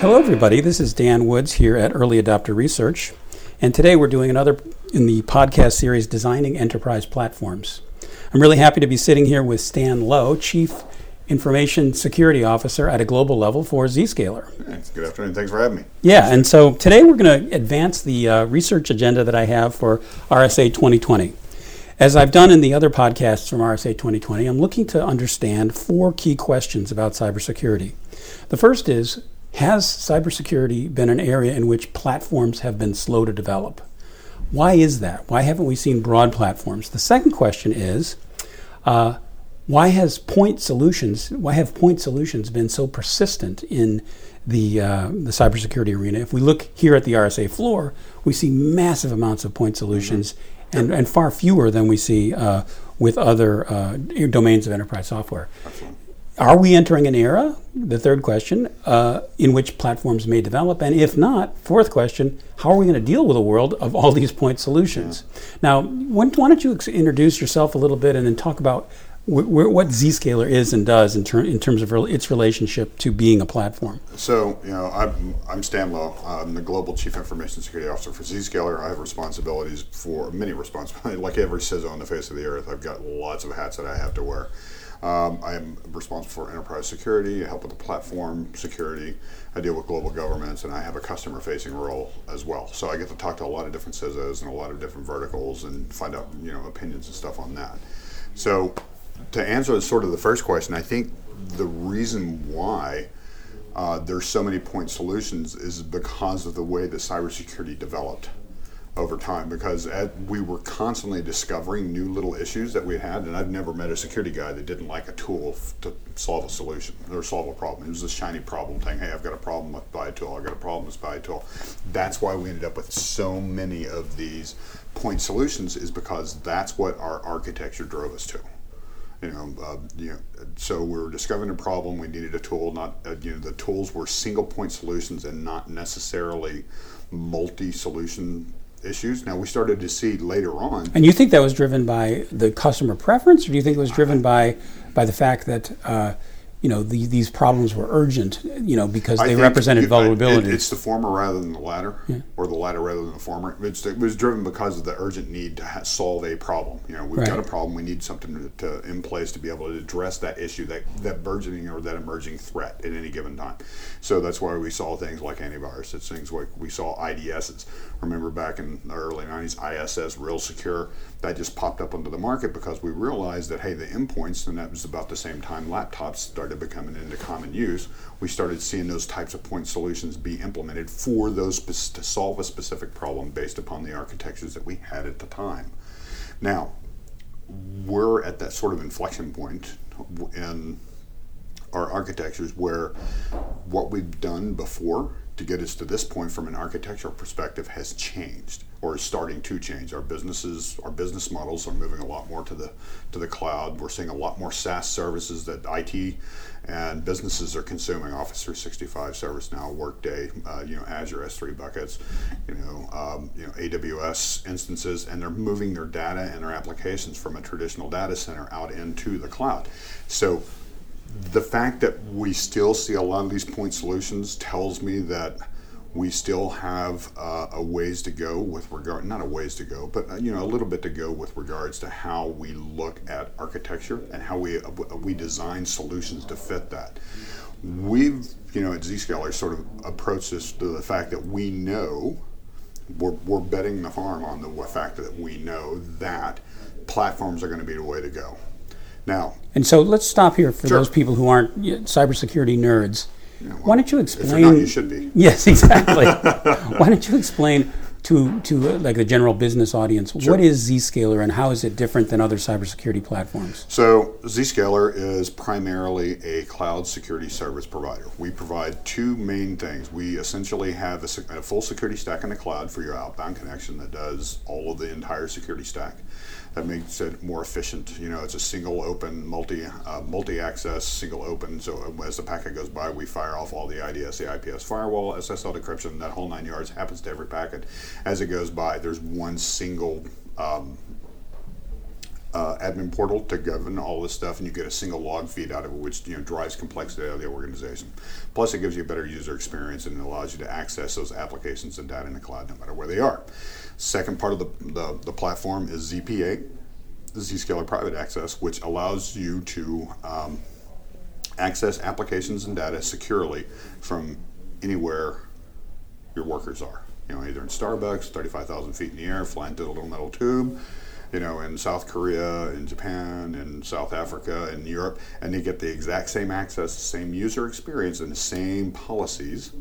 Hello, everybody. This is Dan Woods here at Early Adopter Research. And today we're doing another in the podcast series, Designing Enterprise Platforms. I'm really happy to be sitting here with Stan Lowe, Chief Information Security Officer at a global level for Zscaler. Thanks. Good afternoon. Thanks for having me. Yeah, and so today we're going to advance the uh, research agenda that I have for RSA 2020. As I've done in the other podcasts from RSA 2020, I'm looking to understand four key questions about cybersecurity. The first is Has cybersecurity been an area in which platforms have been slow to develop? Why is that? Why haven't we seen broad platforms? The second question is uh, Why has point solutions, why have point solutions been so persistent in the, uh, the cybersecurity arena? If we look here at the RSA floor, we see massive amounts of point solutions. Mm-hmm and, and far fewer than we see uh, with other uh, domains of enterprise software. Are we entering an era, the third question, uh, in which platforms may develop? And if not, fourth question, how are we going to deal with a world of all these point solutions? Yeah. Now, why don't you introduce yourself a little bit and then talk about what Zscaler is and does in, ter- in terms of re- its relationship to being a platform. So, you know, I'm, I'm Stan Lowe. I'm the Global Chief Information Security Officer for Zscaler. I have responsibilities for many responsibilities. Like every CISO on the face of the earth, I've got lots of hats that I have to wear. Um, I am responsible for enterprise security, I help with the platform security, I deal with global governments, and I have a customer facing role as well. So I get to talk to a lot of different CISOs and a lot of different verticals and find out, you know, opinions and stuff on that. So to answer sort of the first question, I think the reason why uh, there's so many point solutions is because of the way that cybersecurity developed over time. Because we were constantly discovering new little issues that we had, and I've never met a security guy that didn't like a tool f- to solve a solution or solve a problem. It was this shiny problem thing. Hey, I've got a problem with buy a tool. I've got a problem with buy a tool. That's why we ended up with so many of these point solutions, is because that's what our architecture drove us to. You know, uh, you know, so we were discovering a problem. We needed a tool. Not uh, you know, the tools were single point solutions and not necessarily multi solution issues. Now we started to see later on. And you think that was driven by the customer preference, or do you think it was driven by by the fact that uh, you know the, these problems were urgent you know because they represented it, vulnerability it, it's the former rather than the latter yeah. or the latter rather than the former. It's, it was driven because of the urgent need to ha- solve a problem. You know we've right. got a problem we need something to, to, in place to be able to address that issue that that burgeoning or that emerging threat at any given time. So that's why we saw things like antivirus it's things like we saw IDSs remember back in the early 90s ISS real secure that just popped up onto the market because we realized that hey the endpoints and that was about the same time laptops started becoming into common use we started seeing those types of point solutions be implemented for those to solve a specific problem based upon the architectures that we had at the time. Now we're at that sort of inflection point in our architectures where what we've done before to get us to this point from an architectural perspective has changed or is starting to change. Our businesses, our business models are moving a lot more to the to the cloud. We're seeing a lot more SaaS services that IT and businesses are consuming. Office 365, ServiceNow, Workday, uh, you know, Azure S3 buckets, you know, um, you know, AWS instances, and they're moving their data and their applications from a traditional data center out into the cloud. So the fact that we still see a lot of these point solutions tells me that we still have uh, a ways to go with regard not a ways to go but uh, you know a little bit to go with regards to how we look at architecture and how we uh, we design solutions to fit that. We've you know at zscaler sort of approached this to the fact that we know we're, we're betting the farm on the fact that we know that platforms are going to be the way to go now, and so let's stop here for sure. those people who aren't cybersecurity nerds. Yeah, well, Why don't you explain? Not, you should be. Yes, exactly. Why don't you explain to to uh, like the general business audience sure. what is Zscaler and how is it different than other cybersecurity platforms? So Zscaler is primarily a cloud security service provider. We provide two main things. We essentially have a, a full security stack in the cloud for your outbound connection that does all of the entire security stack that makes it more efficient. You know, it's a single open, multi uh, multi access, single open. So as the packet goes by, we fire off all the IDS, the IPS firewall, SSL decryption, that whole nine yards happens to every packet. As it goes by, there's one single um, uh, admin portal to govern all this stuff, and you get a single log feed out of it, which you know drives complexity out of the organization. Plus, it gives you a better user experience and allows you to access those applications and data in the cloud no matter where they are. Second part of the, the, the platform is ZPA, Zscaler Private Access, which allows you to um, access applications and data securely from anywhere your workers are. You know, either in Starbucks, 35,000 feet in the air, flying through a little metal tube, you know, in South Korea, in Japan, in South Africa, in Europe, and they get the exact same access, the same user experience, and the same policies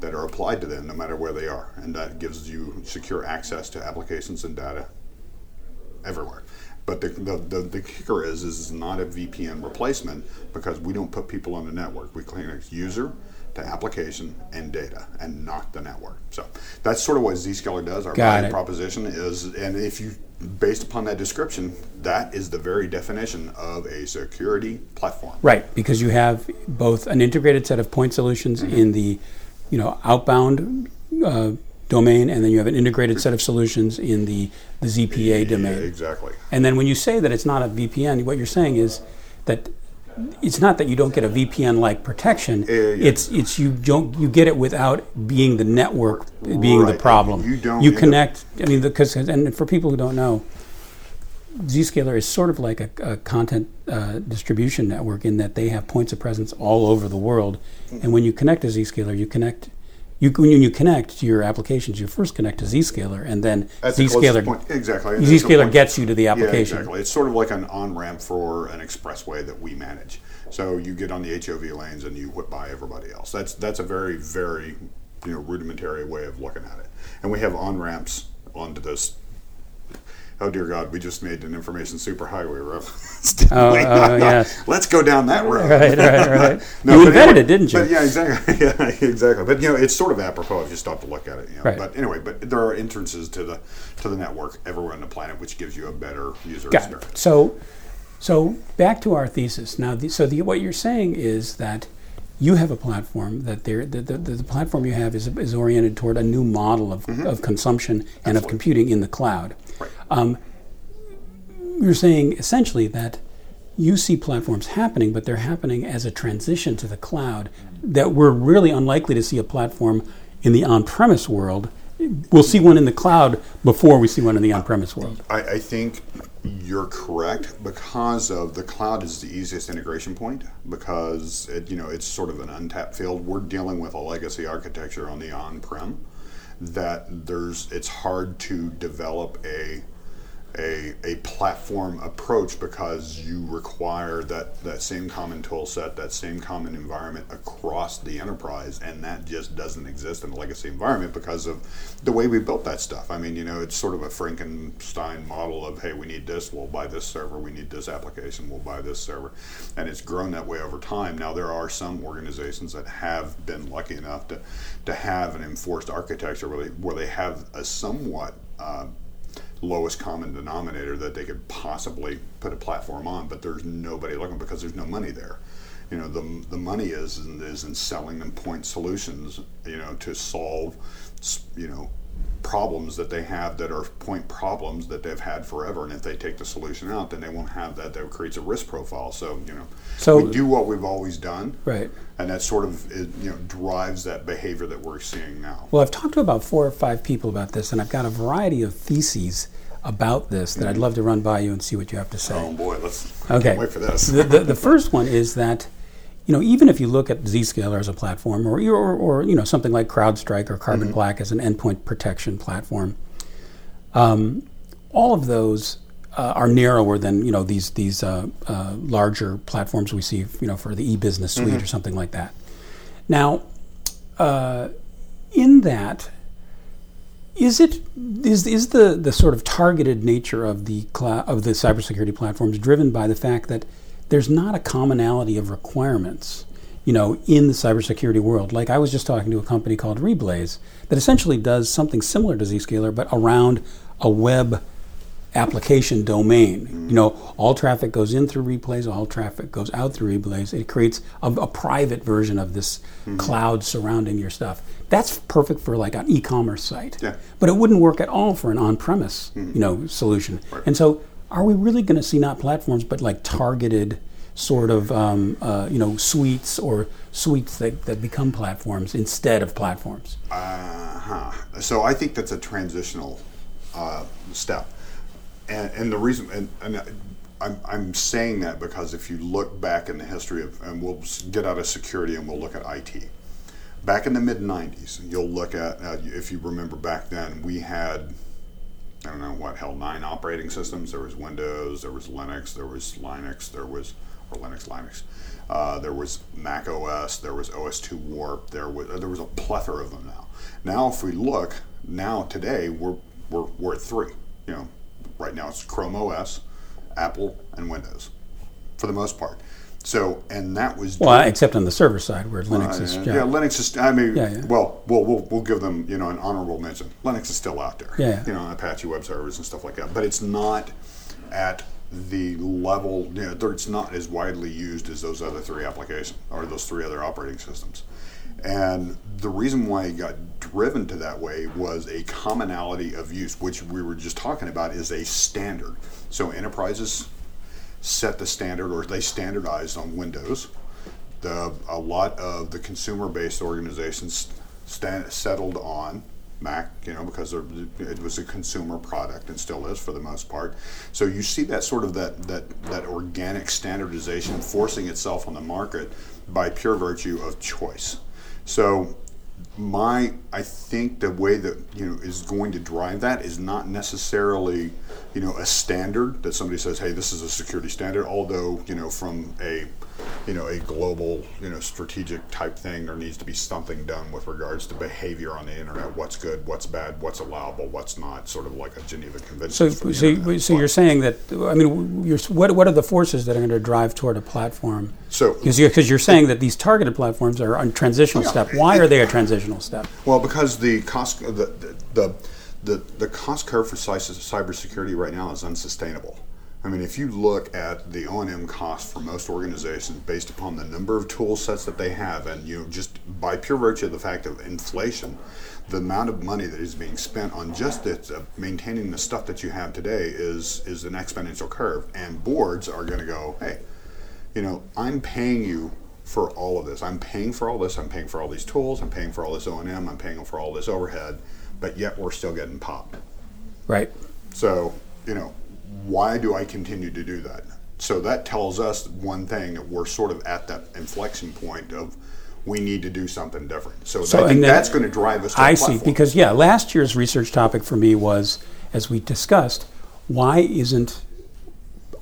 that are applied to them no matter where they are. And that gives you secure access to applications and data everywhere. But the, the, the, the, kicker is, is it's not a VPN replacement because we don't put people on the network. We connect user to application and data and not the network. So that's sort of what Zscaler does. Our Got value it. proposition is, and if you, based upon that description, that is the very definition of a security platform. Right, because you have both an integrated set of point solutions Mm-hmm. in the, you know, outbound uh, domain, and then you have an integrated set of solutions in the, the ZPA domain. Exactly. And then when you say that it's not a VPN, what you're saying is that it's not that you don't get a VPN-like protection. Yeah, yeah. It's it's you don't you get it without being the network being the problem. You don't You end up- connect. I mean, because and for people who don't know, Zscaler is sort of like a, a content uh, distribution network in that they have points of presence all over the world. And when you connect to Zscaler, you connect. You, when you connect to your applications, you first connect to Zscaler, and then That's Zscaler point. Exactly. And Zscaler gets you to the Yeah, application. exactly. It's sort of like an on ramp for an expressway that we manage. So you get on the HOV lanes and you whip by everybody else. That's that's a very very you know rudimentary way of looking at it. And we have on ramps onto this. Oh dear God, we just made an information superhighway reference. Oh, we? oh, yes. Let's go down that road. Right, right, right. No, you invented anyway- it, didn't you? But yeah, exactly. Yeah, exactly. But you know, it's sort of apropos if you stop to look at it. You know? Right. But anyway, but there are entrances to the to the network everywhere on the planet, which gives you a better user Got it. experience. So, so back to our thesis. Now, the, so the, what you're saying is that you have a platform that there, the, the, the platform you have is, is oriented toward a new model of, of consumption and of Mm-hmm. Computing in the cloud. Right. Um, you're saying essentially that you see platforms happening, but they're happening as a transition to the cloud. That we're really unlikely to see a platform in the on-premise world. We'll see one in the cloud before we see one in the on-premise world. I, I think you're correct because of the cloud is the easiest integration point because it, you know it's sort of an untapped field. We're dealing with a legacy architecture on the on-prem that there's it's hard to develop a a, a platform approach because you require that, that same common tool set, that same common environment across the enterprise, and that just doesn't exist in a legacy environment because of the way we built that stuff. I mean, you know, it's sort of a Frankenstein model of, hey, we need this, we'll buy this server, we need this application, we'll buy this server. And it's grown that way over time. Now, there are some organizations that have been lucky enough to, to have an enforced architecture where they, where they have a somewhat uh, lowest common denominator that they could possibly put a platform on, but there's nobody looking because there's no money there. You know, the, the money is in, is in selling them point solutions, you know, to solve, you know, problems that they have that are point problems that they've had forever. And if they take the solution out, then they won't have that. That creates a risk profile. So, you know, So- we do what we've always done. Right. And that sort of, it, you know, drives that behavior that we're seeing now. Well, I've talked to about four or five people about this, and I've got a variety of theses about this that I'd love to run by you and see what you have to say. Oh boy, let's Okay. wait for this. the, the, the first one is that, you know, even if you look at Zscaler as a platform, or or, or you know something like CrowdStrike or Carbon Mm-hmm. Black as an endpoint protection platform, um, all of those uh, are narrower than you know these these uh, uh, larger platforms we see, you know, for the e-business suite Mm-hmm. or something like that. Now, uh, in that, is it is is the the sort of targeted nature of the cloud of the cybersecurity platforms driven by the fact that there's not a commonality of requirements, you know, in the cybersecurity world. Like I was just talking to a company called Reblaze that essentially does something similar to Zscaler, but around a web application domain. You know, all traffic goes in through Reblaze, all traffic goes out through Reblaze. It creates a, a private version of this mm-hmm. cloud surrounding your stuff. That's perfect for like an e-commerce site. Yeah. But it wouldn't work at all for an on-premise, you know, solution. And so are we really going to see not platforms but like targeted sort of um, uh, you know suites or suites that, that become platforms instead of platforms? Uh-huh. So I think that's a transitional uh, step, and, and the reason and, and I'm, I'm saying that because if you look back in the history of, and we'll get out of security and we'll look at IT. Back in the mid 90s, you'll look at, uh, if you remember back then, we had, I don't know what, hell, nine operating systems. There was Windows, there was Linux, there was Linux, there was, or Linux, Linux. Uh, there was Mac OS, there was OS2 Warp, there was, there was a plethora of them now. Now, if we look, now today, we're, we're, we're at three. You know, right now it's Chrome OS, Apple, and Windows, for the most part. So, and that was well, except on the server side where Linux uh, is. Yeah, yeah, Linux is. I mean, yeah, yeah. Well, well, we'll we'll give them you know an honorable mention. Linux is still out there. Yeah. You know, Apache web servers and stuff like that, but it's not at the level. You know, it's not as widely used as those other three applications or those three other operating systems. And the reason why it got driven to that way was a commonality of use, which we were just talking about, is a standard. So enterprises set the standard, or they standardized on Windows. The, a lot of the consumer-based organizations stand, settled on Mac, you know, because it was a consumer product and still is for the most part. So you see that sort of that that that organic standardization forcing itself on the market by pure virtue of choice. So my I think the way that you know is going to drive that is not necessarily you know a standard that somebody says hey this is a security standard although you know from a you know a global you know strategic type thing there needs to be something done with regards to behavior on the internet. What's good what's bad what's allowable what's not sort of like a Geneva Convention so so, so you're saying that I mean you're, what what are the forces that are going to drive toward a platform? So because you're, cause you're saying that these targeted platforms are a transitional oh, step. Why are they a transitional step? Well because the cost the the, the the, the cost curve for cybersecurity right now is unsustainable. I mean, if you look at the O&M cost for most organizations based upon the number of tool sets that they have, and you know, just by pure virtue of the fact of inflation, the amount of money that is being spent on just this, uh, maintaining the stuff that you have today is is an exponential curve. And boards are going to go, hey, you know, I'm paying you for all of this. I'm paying for all this. I'm paying for all these tools. I'm paying for all this O&M. I'm paying for all this overhead but yet we're still getting popped. Right. So, you know, why do I continue to do that? So that tells us one thing that we're sort of at that inflection point of we need to do something different. So, so I think that's going to drive us. To I see because yeah, last year's research topic for me was, as we discussed, why isn't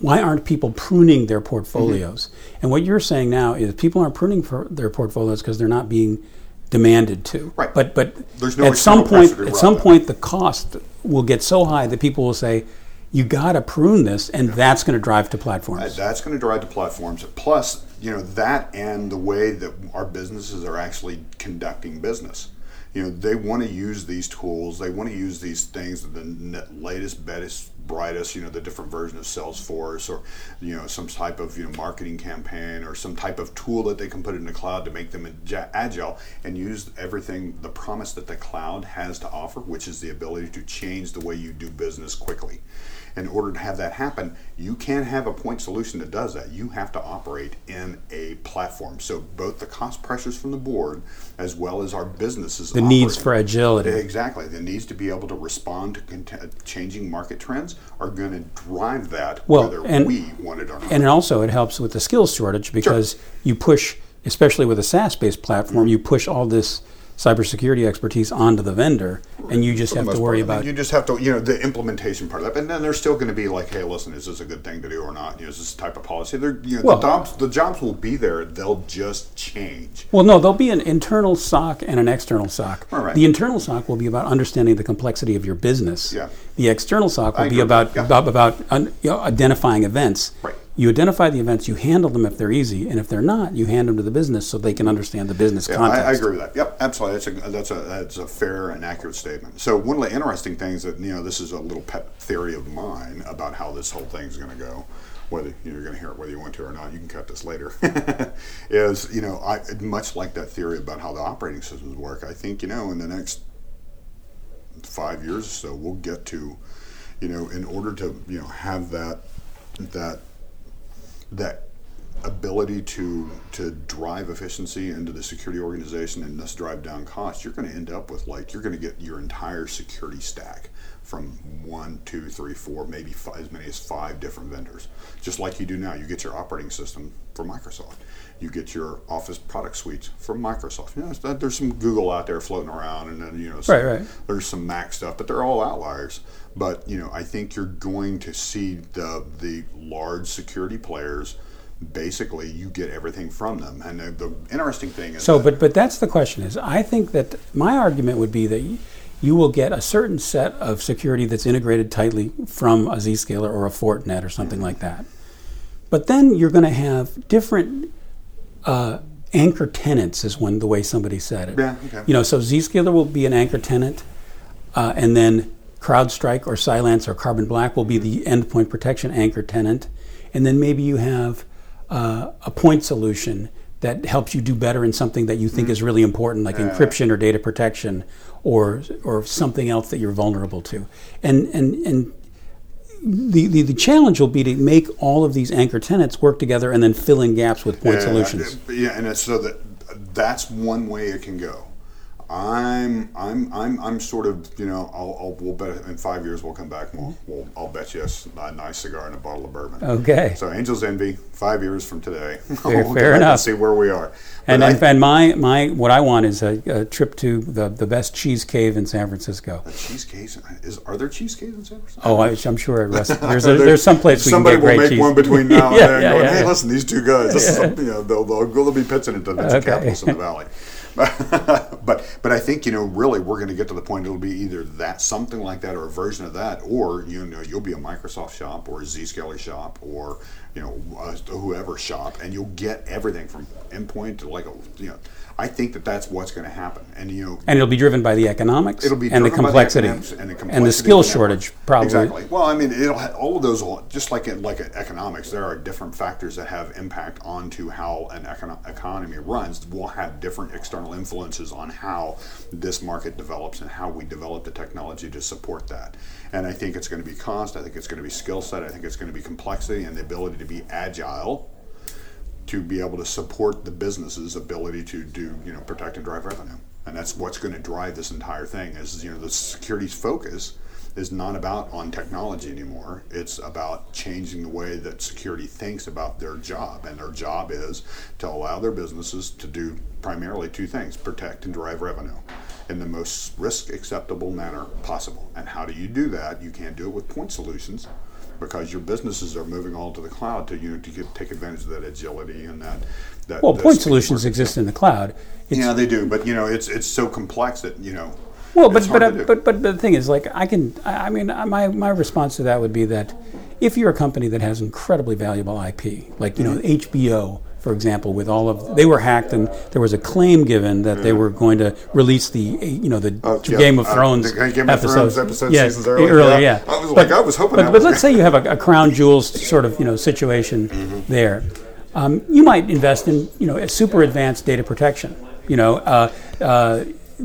why aren't people pruning their portfolios? Mm-hmm. And what you're saying now is people aren't pruning their portfolios because they're not being demanded to. Right. But but no at some point at some point the cost will get so high that people will say, you got to prune this, and yeah. that's going to drive to platforms. Uh, that's going to drive to platforms. Plus, you know that and the way that our businesses are actually conducting business you know they want to use these tools they want to use these things the latest best brightest you know the different version of salesforce or you know some type of you know marketing campaign or some type of tool that they can put in the cloud to make them agile and use everything the promise that the cloud has to offer which is the ability to change the way you do business quickly in order to have that happen, you can't have a point solution that does that. You have to operate in a platform. So both the cost pressures from the board as well as our businesses. The needs for agility. Exactly. The needs to be able to respond to cont- changing market trends are going to drive that well, whether and, we want it or not. And also it helps with the skills shortage because sure. you push, especially with a SaaS-based platform, mm-hmm. you push all this – cybersecurity expertise onto the vendor, and you just have to worry part. about. you just have to, you know, the implementation part of that. And then there's still going to be like, hey, listen, is this a good thing to do or not? You know, is this type of policy? They're, you know, well, the jobs, the jobs will be there. They'll just change. Well, no, there'll be an internal SOC and an external SOC. All right. The internal SOC will be about understanding the complexity of your business. Yeah. The external SOC will be about, yeah. about about you know, identifying events. Right you identify the events, you handle them if they're easy, and if they're not, you hand them to the business so they can understand the business yeah, context. I, I, agree with that. Yep, absolutely. That's a, that's a that's a fair and accurate statement. So one of the interesting things that you know, this is a little pet theory of mine about how this whole thing is going to go. Whether you're going to hear it whether you want to or not, you can cut this later. is you know, I much like that theory about how the operating systems work. I think you know, in the next five years or so, we'll get to you know, in order to you know have that that that ability to to drive efficiency into the security organization and thus drive down costs, you're going to end up with like you're going to get your entire security stack from one, two, three, four, maybe five, as many as five different vendors. Just like you do now, you get your operating system from Microsoft. You get your Office product suites from Microsoft. You know, uh, there's some Google out there floating around, and then you know, some, right, right. there's some Mac stuff, but they're all outliers. But you know, I think you're going to see the the large security players basically you get everything from them. And the, the interesting thing is so, but but that's the question. Is I think that my argument would be that you will get a certain set of security that's integrated tightly from a Zscaler or a Fortinet or something like that. But then you're going to have different uh, anchor tenants, is one the way somebody said it. Yeah, okay. You know, so Zscaler will be an anchor tenant, uh, and then CrowdStrike or Cylance or Carbon Black will be the endpoint protection anchor tenant, and then maybe you have uh, a point solution that helps you do better in something that you think mm-hmm. is really important, like yeah. encryption or data protection, or or something else that you're vulnerable to. And and and the, the, the challenge will be to make all of these anchor tenants work together and then fill in gaps with point yeah, solutions. Yeah, and so that that's one way it can go. I'm I'm I'm I'm sort of you know I'll, I'll we'll bet in five years we'll come back and we'll, we'll I'll bet you a nice cigar and a bottle of bourbon. Okay. So Angels Envy, five years from today. Fair, we'll fair enough. See where we are. and I, and my my what I want is a, a, trip to the, the best cheese cave in San Francisco. A cheese cave is are there cheese caves in San Francisco? Oh, I, am sure there's a, there's some place we somebody can get will make cheese. one between now and yeah, then. Yeah, going, yeah, hey, yeah. listen, these two guys. This is a, you know they'll, they'll, they'll be pitching it to the okay. capitals in the valley. but but I think you know really we're going to get to the point it'll be either that something like that or a version of that, or you know you'll be a Microsoft shop or a Zscaler shop or you know whoever shop, and you'll get everything from endpoint to like a you know I think that that's what's going to happen, and you know, and it'll be driven by the economics, it'll be and the complexity, the and, the complexity and the skill shortage, probably. Exactly. Well, I mean, it'll all of those, just like in, like economics, there are different factors that have impact onto how an econo- economy runs. We'll have different external influences on how this market develops and how we develop the technology to support that. And I think it's going to be cost. I think it's going to be skill set. I think it's going to be complexity and the ability to be agile to be able to support the business's ability to do, you know, protect and drive revenue. And that's what's going to drive this entire thing is, you know, the security's focus is not about on technology anymore. It's about changing the way that security thinks about their job. And their job is to allow their businesses to do primarily two things protect and drive revenue in the most risk acceptable manner possible. And how do you do that? You can't do it with point solutions because your businesses are moving all to the cloud to you know, to get, take advantage of that agility and that. that well, point solutions exist in the cloud. It's, yeah, they do, but you know, it's it's so complex that you know. Well, but but, uh, but but the thing is, like, I can. I mean, my my response to that would be that if you're a company that has incredibly valuable IP, like you know mm-hmm. HBO for example, with all of they were hacked, and there was a claim given that they were going to release the you know the uh, yeah, Game of Thrones uh, Game episodes, Thrones episodes yeah, seasons earlier. earlier yeah. I was but, like, I was hoping. But, but let's say you have a, a, crown jewels sort of you know situation mm-hmm. there. Um, you might invest in you know a super advanced data protection. You know. Uh, uh,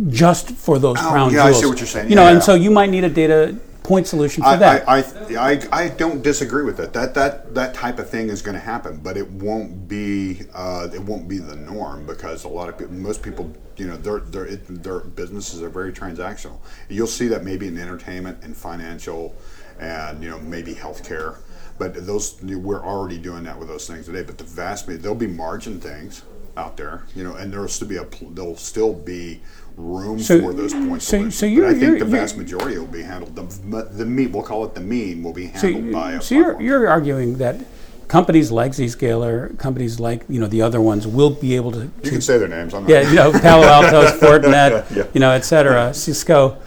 just for those oh, crown yeah, jewels. I see what you're saying. You know, and so you might need a data point solution for I, that. I, I, I, I, don't disagree with that. That that that type of thing is going to happen, but it won't be uh, it won't be the norm because a lot of people, most people, you know, their their their businesses are very transactional. You'll see that maybe in entertainment and financial, and you know maybe healthcare. But those we're already doing that with those things today. But the vast there'll be margin things out there, you know, and there'll still be a there'll still be room so, for those points. So, so you're, but I think the vast majority will be handled. The, the mean, we'll call it the mean, will be handled so, by a So you're, you're arguing that companies like Zscaler, companies like you know the other ones will be able to. You to, can say their names. I'm not yeah, you know Palo Alto, Fortinet, yeah. you know, et cetera, Cisco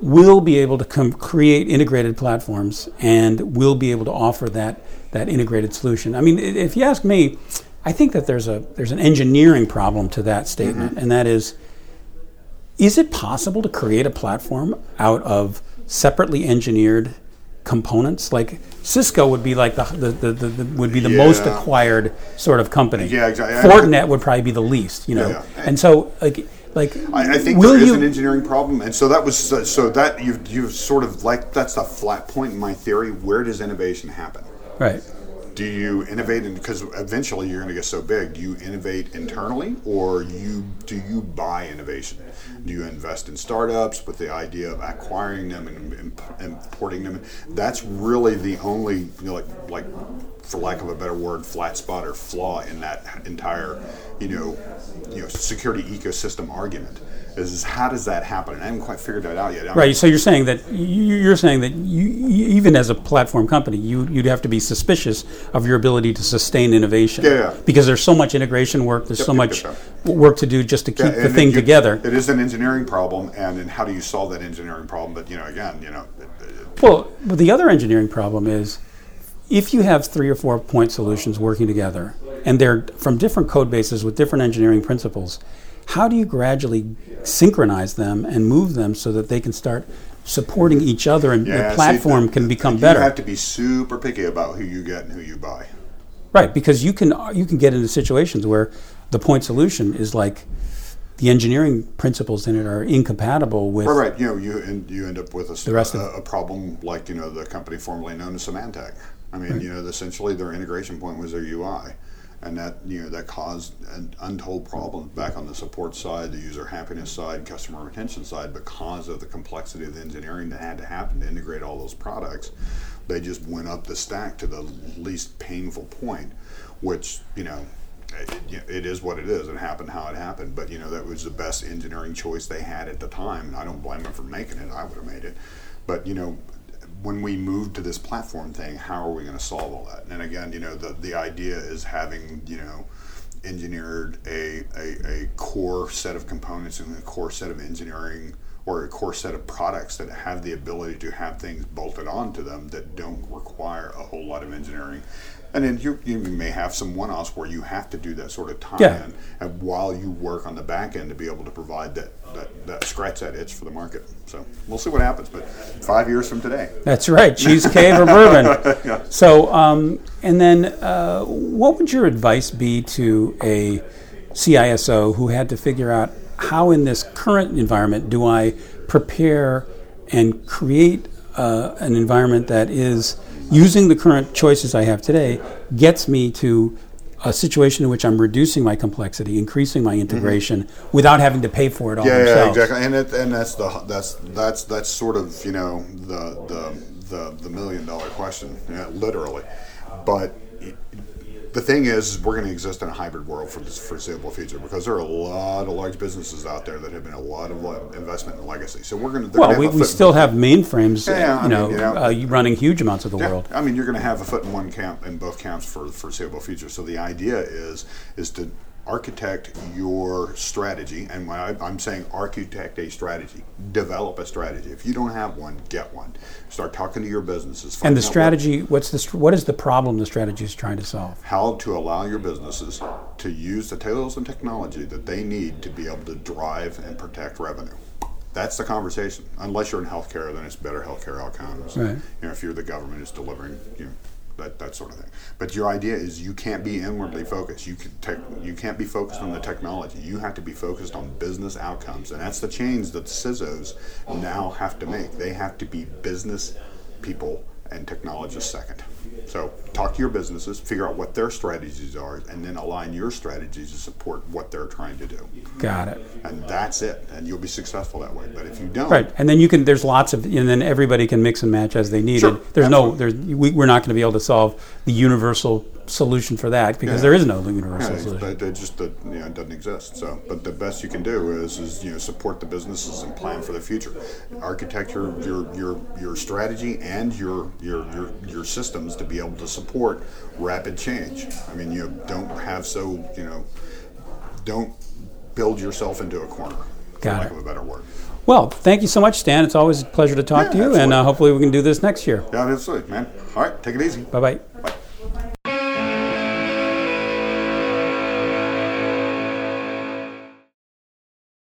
will be able to com- create integrated platforms and will be able to offer that that integrated solution. I mean, if you ask me, I think that there's a there's an engineering problem to that statement, mm-hmm. and that is is it possible to create a platform out of separately engineered components? Like Cisco would be like the, the, the, the would be the yeah. most acquired sort of company. Yeah, exactly. Fortinet would probably be the least, you know. Yeah, yeah. And so like Like, I, I think there is you? an engineering problem, and so that was so, so that you've you've sort of like that's the flat point in my theory. Where does innovation happen? right. Do you innovate because eventually you're going to get so big? Do you innovate internally, or you do you buy innovation? Do you invest in startups with the idea of acquiring them and, and importing them? That's really the only you know, like like for lack of a better word, flat spot or flaw in that entire you know you know security ecosystem argument. Is, how does that happen? And I haven't quite figured that out yet. I mean, Right. So you're saying that you- you're saying that you, even as a platform company, you you'd have to be suspicious of your ability to sustain innovation. Yeah, yeah. Because there's so much integration work. There's so yep, much yep, work to do just to keep Yeah, the thing you- together. It is an engineering problem, and then how do you solve that engineering problem? But you know, again, you know, it- it- Well, but the other engineering problem is if you have three or four point solutions working together and they're from different code bases with different engineering principles, how do you gradually synchronize them and move them so that they can start supporting each other and Yeah, the see, platform the- can become you better? You have to be super picky about who you get and who you buy. Right, because you can you can get into situations where the point solution is like the engineering principles in it are incompatible with Right, right. You know, you and you end up with a, The rest a, of- a problem like you know the company formerly known as Symantec. I mean, you know, essentially their integration point was their UI, and that you know that caused an untold problems back on the support side, the user happiness side, customer retention side, because of the complexity of the engineering that had to happen to integrate all those products. They just went up the stack to the least painful point, which you know it, it is what it is. It happened how it happened, but you know that was the best engineering choice they had at the time, and I don't blame them for making it. I would have made it, but you know, when we move to this platform thing, how are we going to solve all that? And again, you know, the the idea is having you know engineered a, a, a core set of components and a core set of engineering or a core set of products that have the ability to have things bolted onto them that don't require a whole lot of engineering. And then you, you may have some one-offs where you have to do that sort of tie-in Yeah. and while you work on the back end to be able to provide that, that, that scratch that itch for the market. So we'll see what happens, but five years from today. That's right, cheese cave or bourbon. So, um, and then, uh, what would your advice be to a CISO who had to figure out how, in this current environment, do I prepare and create uh, an environment that is using the current choices I have today gets me to a situation in which I'm reducing my complexity, increasing my integration, without having to pay for it all Mm-hmm. Yeah, yeah, exactly. And it, and that's the that's that's that's sort of you know the the the, the million dollar question, yeah, literally. But the thing is, we're going to exist in a hybrid world for the foreseeable future because there are a lot of large businesses out there that have been a lot of investment in legacy. So we're going to Well, we, we still have mainframes, Yeah, I you know, mean, you know- uh, running huge amounts of the Yeah, world. I mean, you're going to have a foot in one camp in both camps for the foreseeable future. So the idea is is to architect your strategy, and when I, I'm saying architect a strategy, develop a strategy. If you don't have one, get one. Start talking to your businesses. And the out what- strategy, what's the what is the problem the strategy is trying to solve? how to allow your businesses to use the tools and technology that they need to be able to drive and protect revenue. That's the conversation. Unless you're in healthcare, then it's better healthcare outcomes. Right. You know, if you're the government, it's delivering you know, that, that sort of thing. But your idea is you can't be inwardly focused. You can tech, you can't be focused on the technology. You have to be focused on business outcomes, and that's the change that CISOs now have to make. They have to be business people and technologists second. So talk to your businesses, figure out what their strategies are, and then align your strategies to support what they're trying to do. Got it. And that's it. And you'll be successful that way. But if you don't, Right, and then you can. There's lots of, and then everybody can mix and match as they need Sure, it. There's no, there's we, we're not going to be able to solve the universal solution for that because Yeah. there is no universal Yeah, solution. but it just you know, it doesn't exist. So, but the best you can do is is you know support the businesses and plan for the future, architect your your your, your strategy and your, your your your systems to be able to support rapid change. I mean, you don't have so you know, don't build yourself into a corner. For Got lack it. of a better word. Well, thank you so much, Stan. It's always a pleasure to talk Yeah, to you, and uh, hopefully we can do this next year. Yeah, absolutely, man. All right, take it easy. Bye bye. Bye.